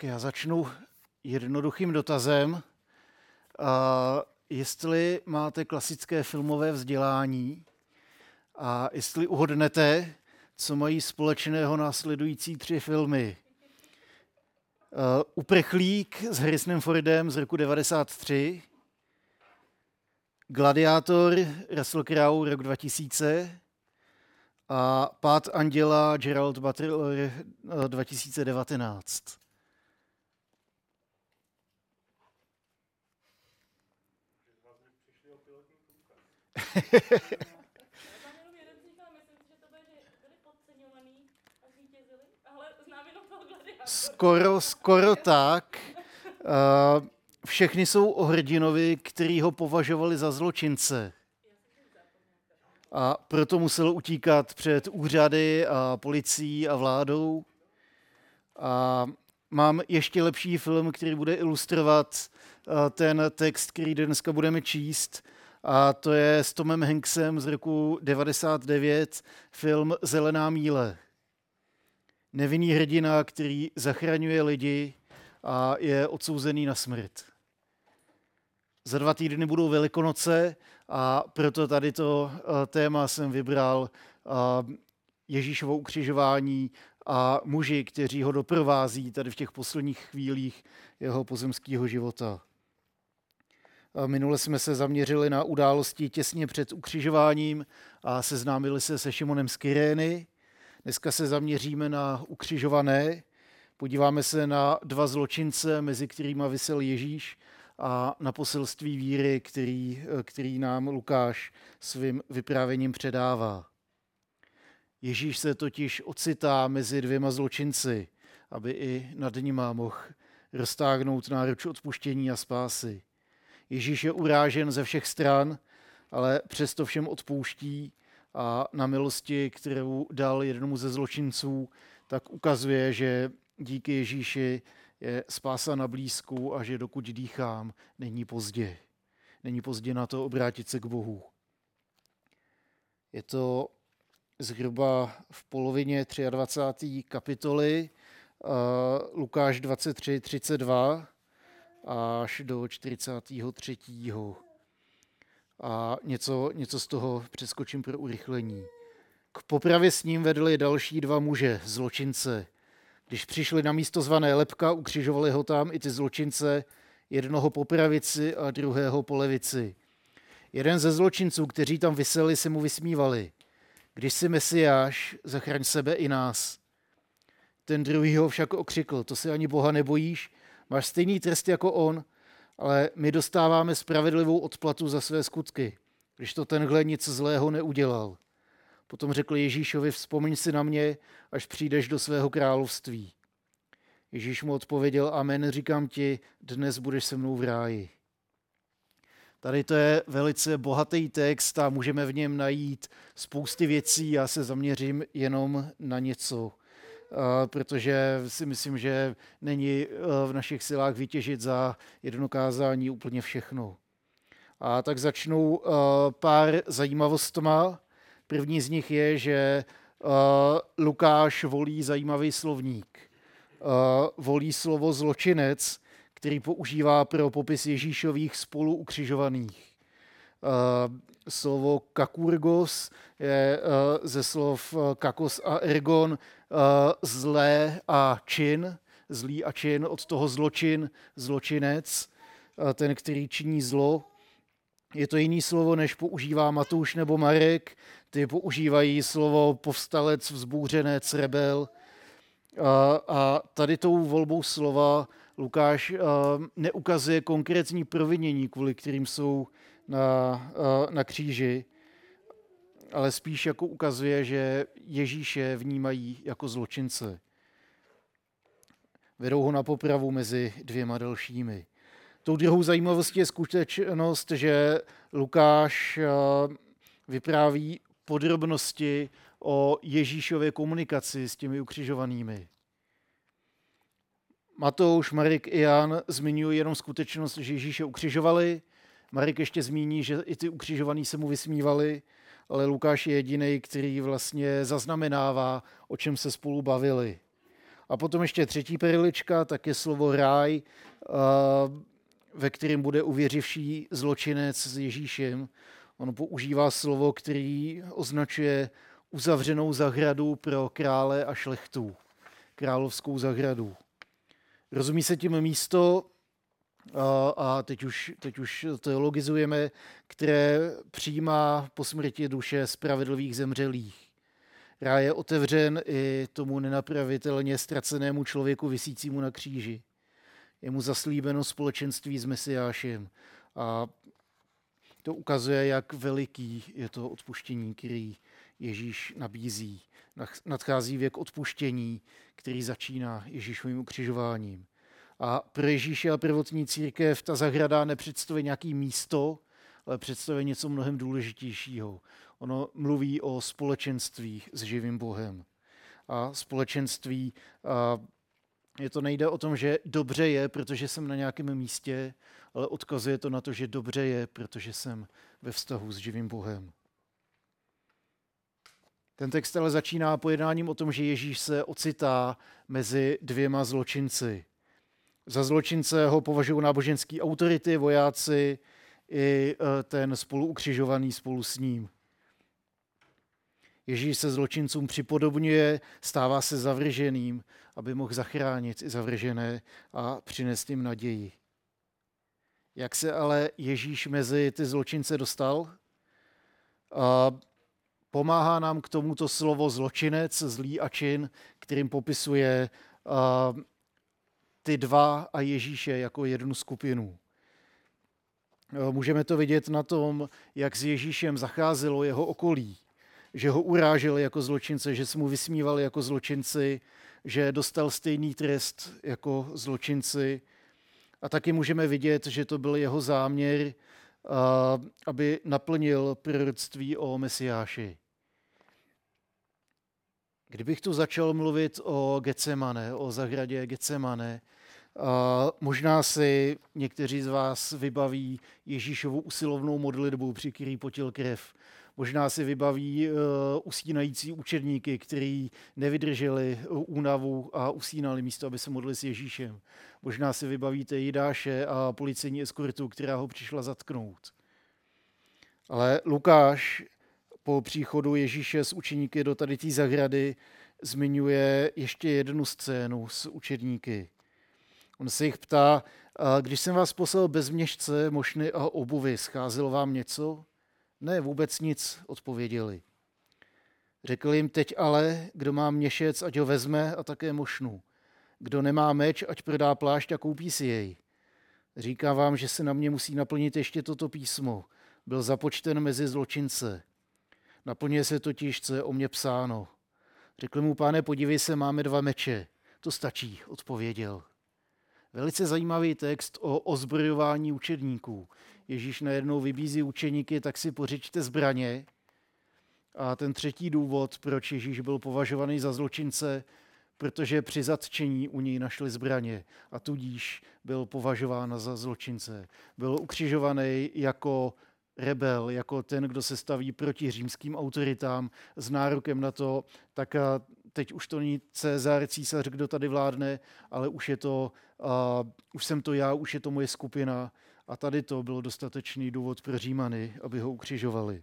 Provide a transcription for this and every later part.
Tak já začnu jednoduchým dotazem. A jestli máte klasické filmové vzdělání a jestli uhodnete, co mají společného následující tři filmy. Uh, Uprchlík s Harrisonem Fordem z roku 93, Gladiátor Russell Crowe rok 2000 a Pát Anděla Gerald Butler 2019. skoro, skoro tak. Uh, všechny jsou o hrdinovi, který ho považovali za zločince. A proto musel utíkat před úřady a policií a vládou. A mám ještě lepší film, který bude ilustrovat uh, ten text, který dneska budeme číst. A to je s Tomem Hanksem z roku 99 film Zelená míle nevinný hrdina, který zachraňuje lidi a je odsouzený na smrt. Za dva týdny budou Velikonoce a proto tady to eh, téma jsem vybral eh, Ježíšovo ukřižování a muži, kteří ho doprovází tady v těch posledních chvílích jeho pozemského života. Minule jsme se zaměřili na události těsně před ukřižováním a seznámili se se Šimonem z Kyrény. Dneska se zaměříme na ukřižované, podíváme se na dva zločince, mezi kterými vysel Ježíš a na poselství víry, který, který nám Lukáš svým vyprávěním předává. Ježíš se totiž ocitá mezi dvěma zločinci, aby i nad nima mohl roztáhnout náruč odpuštění a spásy. Ježíš je urážen ze všech stran, ale přesto všem odpouští a na milosti, kterou dal jednomu ze zločinců, tak ukazuje, že díky Ježíši je spása na blízku a že dokud dýchám, není pozdě. Není pozdě na to obrátit se k Bohu. Je to zhruba v polovině 23. kapitoly Lukáš 23, 32 až do 43 a něco, něco z toho přeskočím pro urychlení. K popravě s ním vedli další dva muže, zločince. Když přišli na místo zvané Lepka, ukřižovali ho tam i ty zločince, jednoho po pravici a druhého po levici. Jeden ze zločinců, kteří tam vyseli, se mu vysmívali. Když si Mesiáš, zachraň sebe i nás. Ten druhý ho však okřikl, to se ani Boha nebojíš, máš stejný trest jako on, ale my dostáváme spravedlivou odplatu za své skutky, když to tenhle nic zlého neudělal. Potom řekl Ježíšovi, vzpomeň si na mě, až přijdeš do svého království. Ježíš mu odpověděl, amen, říkám ti, dnes budeš se mnou v ráji. Tady to je velice bohatý text a můžeme v něm najít spousty věcí. Já se zaměřím jenom na něco protože si myslím, že není eh, v našich silách vytěžit za jedno kázání úplně všechno. A tak začnu eh, pár zajímavostma. První z nich je, že eh, Lukáš volí zajímavý slovník. Volí slovo zločinec, který používá pro popis Ježíšových spolu ukřižovaných. Slovo kakurgos je ze slov kakos a ergon Eh, zlé a čin, zlý a čin, od toho zločin, zločinec, eh, ten, který činí zlo. Je to jiný slovo, než používá Matouš nebo Marek. Ty používají slovo povstalec, vzbouřenec, rebel. A, eh, tady tou volbou slova Lukáš neukazuje konkrétní provinění, kvůli kterým jsou na, na kříži, ale spíš jako ukazuje, že Ježíše vnímají jako zločince. Vedou ho na popravu mezi dvěma dalšími. Tou druhou zajímavostí je skutečnost, že Lukáš eh, vypráví podrobnosti o Ježíšově komunikaci s těmi ukřižovanými. Matouš, Marek i Jan zmiňují jenom skutečnost, že Ježíše ukřižovali. Marek ještě zmíní, že i ty ukřižovaní se mu vysmívali ale Lukáš je jediný, který vlastně zaznamenává, o čem se spolu bavili. A potom ještě třetí perlička, tak je slovo ráj, ve kterém bude uvěřivší zločinec s Ježíšem. On používá slovo, který označuje uzavřenou zahradu pro krále a šlechtu. Královskou zahradu. Rozumí se tím místo, a teď už, teď už teologizujeme, které přijímá po smrti duše spravedlivých zemřelých. Ráj je otevřen i tomu nenapravitelně ztracenému člověku vysícímu na kříži. Je mu zaslíbeno společenství s Mesiášem. A to ukazuje, jak veliký je to odpuštění, který Ježíš nabízí. Nadchází věk odpuštění, který začíná Ježíšovým ukřižováním. A pro Ježíše a prvotní církev ta zahrada nepředstavuje nějaký místo, ale představuje něco mnohem důležitějšího. Ono mluví o společenství s živým Bohem. A společenství, a je to nejde o tom, že dobře je, protože jsem na nějakém místě, ale odkazuje to na to, že dobře je, protože jsem ve vztahu s živým Bohem. Ten text ale začíná pojednáním o tom, že Ježíš se ocitá mezi dvěma zločinci. Za zločince ho považují náboženský autority, vojáci i e, ten spolu ukřižovaný spolu s ním. Ježíš se zločincům připodobňuje, stává se zavrženým, aby mohl zachránit i zavržené a přinést jim naději. Jak se ale Ježíš mezi ty zločince dostal? A pomáhá nám k tomuto slovo zločinec, zlý a čin, kterým popisuje ty dva a Ježíše jako jednu skupinu. Můžeme to vidět na tom, jak s Ježíšem zacházelo jeho okolí, že ho uráželi jako zločince, že se mu vysmívali jako zločinci, že dostal stejný trest jako zločinci. A taky můžeme vidět, že to byl jeho záměr, aby naplnil proroctví o Mesiáši. Kdybych tu začal mluvit o Getsemane, o zahradě Getsemane, možná si někteří z vás vybaví Ježíšovu usilovnou modlitbu, při který potil krev. Možná si vybaví uh, usínající učedníky, kteří nevydrželi únavu a usínali místo, aby se modlili s Ježíšem. Možná si vybavíte Jidáše a policejní eskortu, která ho přišla zatknout. Ale Lukáš po příchodu Ježíše s učeníky do tady té zahrady zmiňuje ještě jednu scénu s učedníky. On se jich ptá, když jsem vás poslal bez měšce, mošny a obuvy, scházelo vám něco? Ne, vůbec nic, odpověděli. Řekl jim teď ale, kdo má měšec, ať ho vezme a také mošnu. Kdo nemá meč, ať prodá plášť a koupí si jej. Říká vám, že se na mě musí naplnit ještě toto písmo. Byl započten mezi zločince. Naplňuje se totiž, co je o mě psáno. Řekl mu, páne, podívej se, máme dva meče. To stačí, odpověděl. Velice zajímavý text o ozbrojování učedníků. Ježíš najednou vybízí učeníky, tak si pořiďte zbraně. A ten třetí důvod, proč Ježíš byl považovaný za zločince, protože při zatčení u něj našli zbraně a tudíž byl považován za zločince. Byl ukřižovaný jako rebel, jako ten, kdo se staví proti římským autoritám s nárokem na to, tak teď už to není Cezar, císař, kdo tady vládne, ale už je to, uh, už jsem to já, už je to moje skupina a tady to byl dostatečný důvod pro Římany, aby ho ukřižovali.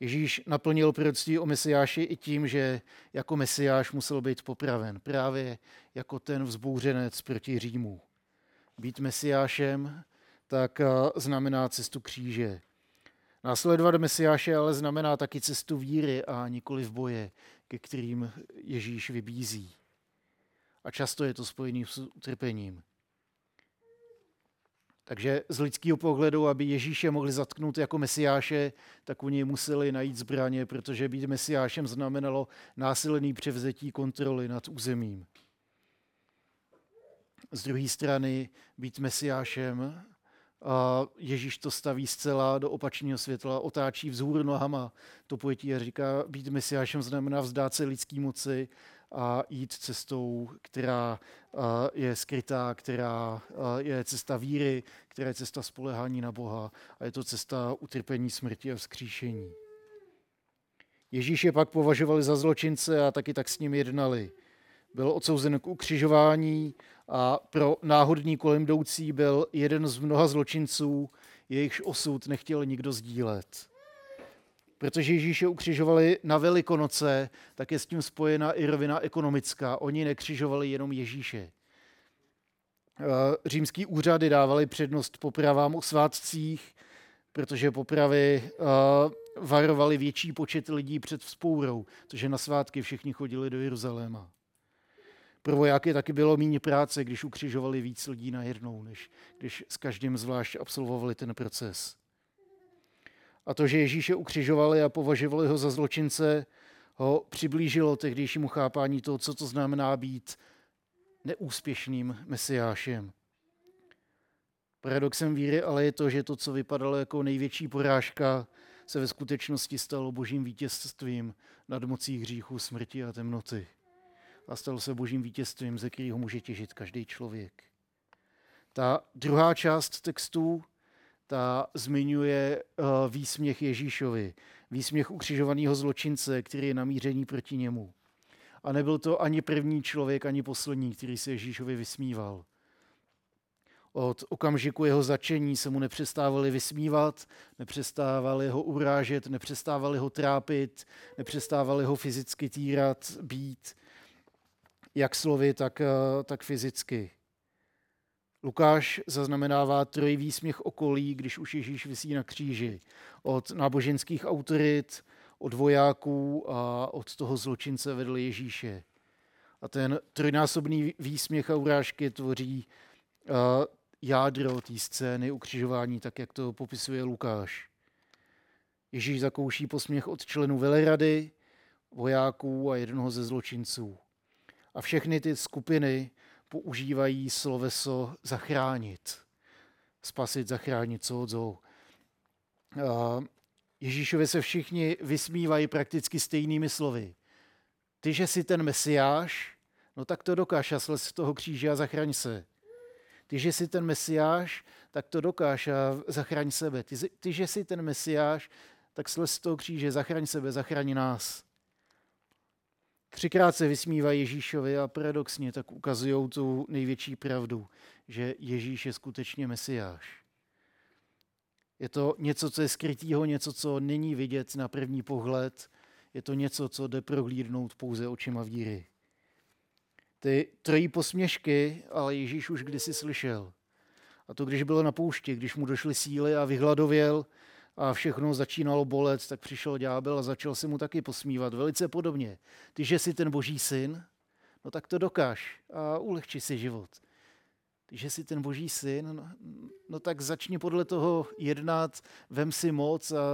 Ježíš naplnil proroctví o Mesiáši i tím, že jako Mesiáš musel být popraven, právě jako ten vzbouřenec proti Římu. Být Mesiášem tak znamená cestu kříže. Následovat Mesiáše ale znamená taky cestu víry a nikoli v boje, ke kterým Ježíš vybízí. A často je to spojené s utrpením. Takže z lidského pohledu, aby Ježíše mohli zatknout jako mesiáše, tak oni museli najít zbraně, protože být mesiášem znamenalo násilný převzetí kontroly nad územím. Z druhé strany být mesiášem a Ježíš to staví zcela do opačného světla, otáčí vzhůr nohama. To pojetí a říká, být mesiášem znamená vzdát se lidský moci a jít cestou, která je skrytá, která je cesta víry, která je cesta spolehání na Boha a je to cesta utrpení, smrti a vzkříšení. Ježíš je pak považovali za zločince a taky tak s ním jednali. Byl odsouzen k ukřižování a pro náhodní kolem jdoucí byl jeden z mnoha zločinců, jejichž osud nechtěl nikdo sdílet. Protože Ježíše ukřižovali na Velikonoce, tak je s tím spojena i rovina ekonomická. Oni nekřižovali jenom Ježíše. Eh, římský úřady dávali přednost popravám o svátcích, protože popravy eh, varovali větší počet lidí před vzpourou, protože na svátky všichni chodili do Jeruzaléma. Pro vojáky taky bylo méně práce, když ukřižovali víc lidí najednou, než když s každým zvlášť absolvovali ten proces. A to, že Ježíše ukřižovali a považovali ho za zločince, ho přiblížilo tehdejšímu chápání toho, co to znamená být neúspěšným mesiášem. Paradoxem víry ale je to, že to, co vypadalo jako největší porážka, se ve skutečnosti stalo božím vítězstvím nad mocí hříchu, smrti a temnoty. A stalo se božím vítězstvím, ze kterého může těžit každý člověk. Ta druhá část textu, ta zmiňuje uh, výsměch Ježíšovi, výsměch ukřižovaného zločince, který je namíření proti němu. A nebyl to ani první člověk, ani poslední, který se Ježíšovi vysmíval. Od okamžiku jeho začení se mu nepřestávali vysmívat, nepřestávali ho urážet, nepřestávali ho trápit, nepřestávali ho fyzicky týrat, být, jak slovy, tak, eh, tak fyzicky. Lukáš zaznamenává troj výsměch okolí, když už Ježíš vysí na kříži. Od náboženských autorit, od vojáků a od toho zločince vedle Ježíše. A ten trojnásobný výsměch a urážky tvoří uh, jádro té scény ukřižování, tak jak to popisuje Lukáš. Ježíš zakouší posměch od členů velerady, vojáků a jednoho ze zločinců. A všechny ty skupiny používají sloveso zachránit. Spasit, zachránit, od Ježíšovi se všichni vysmívají prakticky stejnými slovy. Ty, že jsi ten mesiáš, no tak to dokáž a z toho kříže a zachraň se. Ty, že jsi ten mesiáš, tak to dokáž a zachraň sebe. Ty, ty že jsi ten mesiáš, tak slez z toho kříže, zachraň sebe, zachraň nás. Třikrát se vysmívají Ježíšovi a paradoxně tak ukazují tu největší pravdu, že Ježíš je skutečně mesiáš. Je to něco, co je skrytýho, něco, co není vidět na první pohled. Je to něco, co jde prohlídnout pouze očima víry. Ty trojí posměšky, ale Ježíš už kdysi slyšel. A to, když bylo na poušti, když mu došly síly a vyhladověl a všechno začínalo bolet, tak přišel ďábel a začal si mu taky posmívat. Velice podobně. Ty, že jsi ten boží syn, no tak to dokáž a ulehči si život že jsi ten boží syn, no, no tak začni podle toho jednat, vem si moc a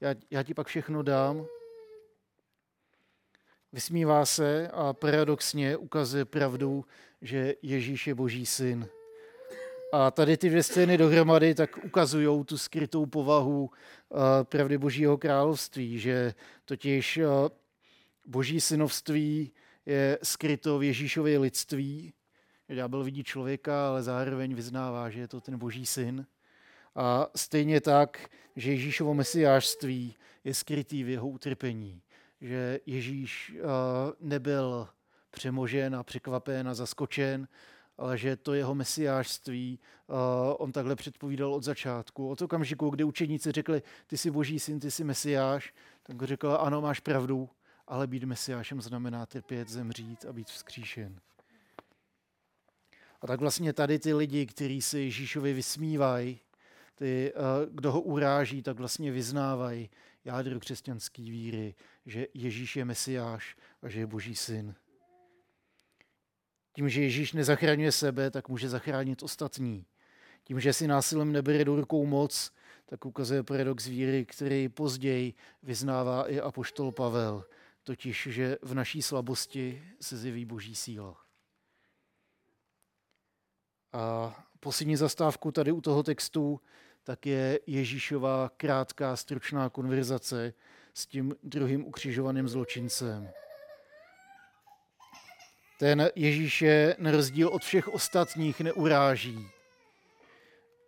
já, já ti pak všechno dám. Vysmívá se a paradoxně ukazuje pravdu, že Ježíš je boží syn. A tady ty dvě scény dohromady tak ukazují tu skrytou povahu pravdy božího království, že totiž boží synovství je skryto v Ježíšově lidství, Ďábel vidí člověka, ale zároveň vyznává, že je to ten boží syn. A stejně tak, že Ježíšovo mesiářství je skrytý v jeho utrpení. Že Ježíš eh, nebyl přemožen a překvapen a zaskočen, že to jeho mesiářství eh, on takhle předpovídal od začátku. Od okamžiku, kdy učeníci řekli, ty jsi boží syn, ty jsi mesiáš, tak řekl, ano, máš pravdu, ale být mesiášem znamená trpět, zemřít a být vzkříšen. A tak vlastně tady ty lidi, kteří se Ježíšovi vysmívají, ty, eh, kdo ho uráží, tak vlastně vyznávají jádro křesťanské víry, že Ježíš je mesiáš a že je boží syn. Tím, že Ježíš nezachraňuje sebe, tak může zachránit ostatní. Tím, že si násilem nebere do rukou moc, tak ukazuje paradox víry, který později vyznává i apoštol Pavel, totiž, že v naší slabosti se zjeví boží síla. A poslední zastávku tady u toho textu tak je Ježíšová krátká, stručná konverzace s tím druhým ukřižovaným zločincem. Ten Ježíš je na rozdíl od všech ostatních neuráží.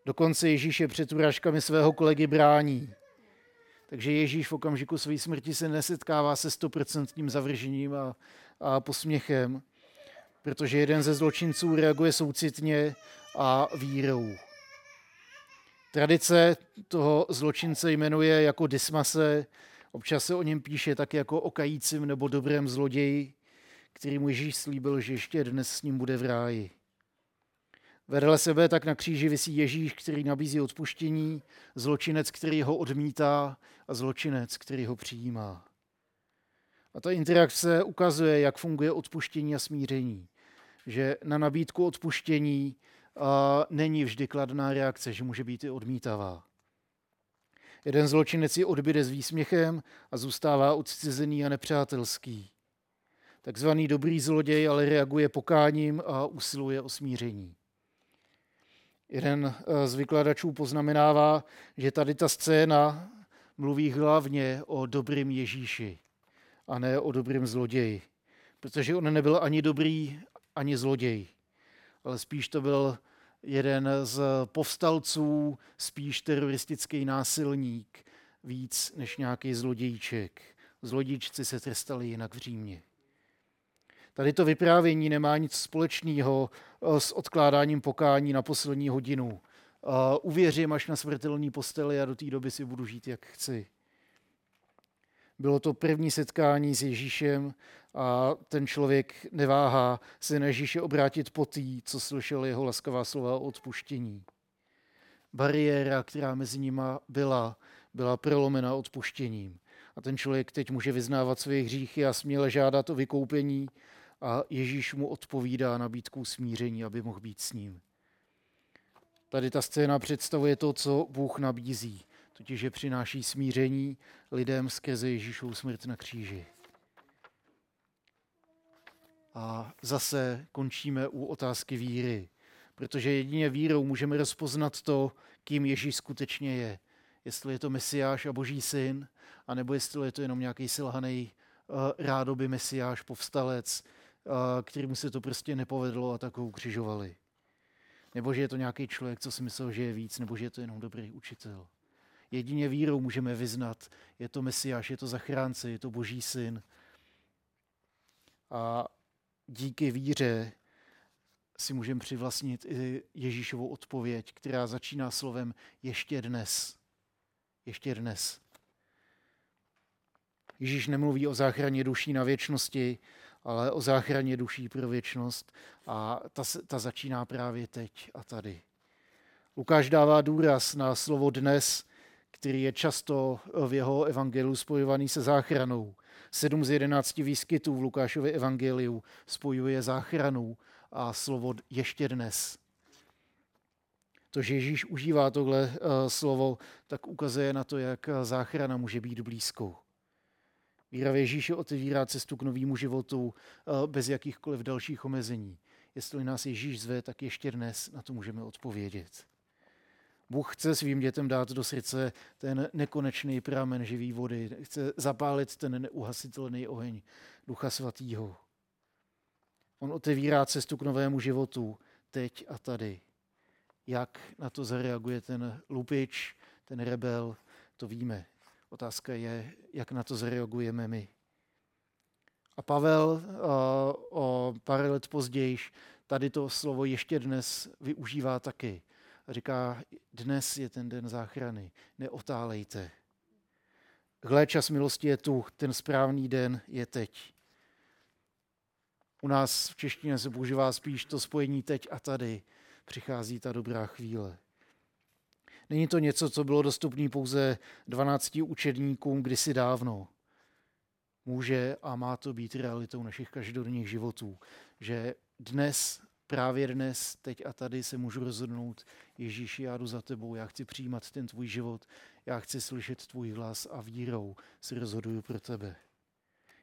Dokonce Ježíš je před urážkami svého kolegy brání. Takže Ježíš v okamžiku své smrti se nesetkává se stoprocentním zavržením a, a posměchem, protože jeden ze zločinců reaguje soucitně a vírou. Tradice toho zločince jmenuje jako Dismase, občas se o něm píše tak jako o kajícím nebo dobrém zloději, který mu Ježíš slíbil, že ještě dnes s ním bude v ráji. Vedle sebe tak na kříži visí Ježíš, který nabízí odpuštění, zločinec, který ho odmítá a zločinec, který ho přijímá. A ta interakce ukazuje, jak funguje odpuštění a smíření. Že na nabídku odpuštění a není vždy kladná reakce, že může být i odmítavá. Jeden zločinec ji odbyde s výsměchem a zůstává odcizený a nepřátelský. Takzvaný dobrý zloděj ale reaguje pokáním a usiluje o smíření. Jeden z vykladačů poznamenává, že tady ta scéna mluví hlavně o dobrým Ježíši a ne o dobrým zloději. Protože on nebyl ani dobrý, ani zloděj, ale spíš to byl jeden z povstalců, spíš teroristický násilník, víc než nějaký zlodějček. Zlodějčci se trestali jinak v Římě. Tady to vyprávění nemá nic společného eh, s odkládáním pokání na poslední hodinu. Eh, uvěřím až na smrtelný posteli a do té doby si budu žít, jak chci. Bylo to první setkání s Ježíšem a ten člověk neváhá se na Ježíše obrátit po tý, co slyšel jeho laskavá slova o odpuštění. Bariéra, která mezi nima byla, byla prolomena odpuštěním. A ten člověk teď může vyznávat své hříchy a směle žádat o vykoupení a Ježíš mu odpovídá nabídkou smíření, aby mohl být s ním. Tady ta scéna představuje to, co Bůh nabízí, totiž že přináší smíření lidem skrze Ježíšovu smrt na kříži. A zase končíme u otázky víry, protože jedině vírou můžeme rozpoznat to, kým Ježíš skutečně je. Jestli je to Mesiáš a Boží syn, anebo jestli je to jenom nějaký silhaný uh, rádoby Mesiáš, povstalec, kterýmu se to prostě nepovedlo a tak ho ukřižovali. Nebo že je to nějaký člověk, co si myslel, že je víc, nebo že je to jenom dobrý učitel. Jedině vírou můžeme vyznat, je to Mesiáš, je to zachránce, je to Boží syn. A díky víře si můžeme přivlastnit i Ježíšovou odpověď, která začíná slovem ještě dnes. Ještě dnes. Ježíš nemluví o záchraně duší na věčnosti, ale o záchraně duší pro věčnost a ta, ta začíná právě teď a tady. Lukáš dává důraz na slovo dnes, který je často v jeho evangeliu spojovaný se záchranou. Sedm z jedenácti výskytů v Lukášově evangeliu spojuje záchranu a slovo ještě dnes. To, že Ježíš užívá tohle uh, slovo, tak ukazuje na to, jak záchrana může být blízko. Víra v Ježíše otevírá cestu k novému životu uh, bez jakýchkoliv dalších omezení. Jestli nás Ježíš zve, tak ještě dnes na to můžeme odpovědět. Bůh chce svým dětem dát do srdce ten nekonečný pramen živý vody. Chce zapálit ten neuhasitelný oheň Ducha Svatého. On otevírá cestu k novému životu teď a tady. Jak na to zareaguje ten lupič, ten rebel, to víme. Otázka je, jak na to zareagujeme my. A Pavel o pár let později tady to slovo ještě dnes využívá taky říká, dnes je ten den záchrany, neotálejte. Hle, čas milosti je tu, ten správný den je teď. U nás v češtině se používá spíš to spojení teď a tady. Přichází ta dobrá chvíle. Není to něco, co bylo dostupné pouze 12 učedníkům kdysi dávno. Může a má to být realitou našich každodenních životů, že dnes právě dnes, teď a tady se můžu rozhodnout, Ježíši, já jdu za tebou, já chci přijímat ten tvůj život, já chci slyšet tvůj hlas a vírou si rozhoduju pro tebe.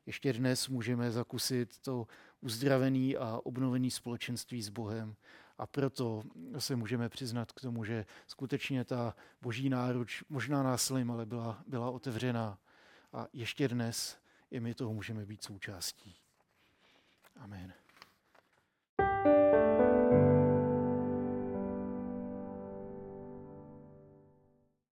Ještě dnes můžeme zakusit to uzdravený a obnovený společenství s Bohem a proto se můžeme přiznat k tomu, že skutečně ta boží náruč, možná násilím, ale byla, byla otevřená a ještě dnes i my toho můžeme být součástí. Amen.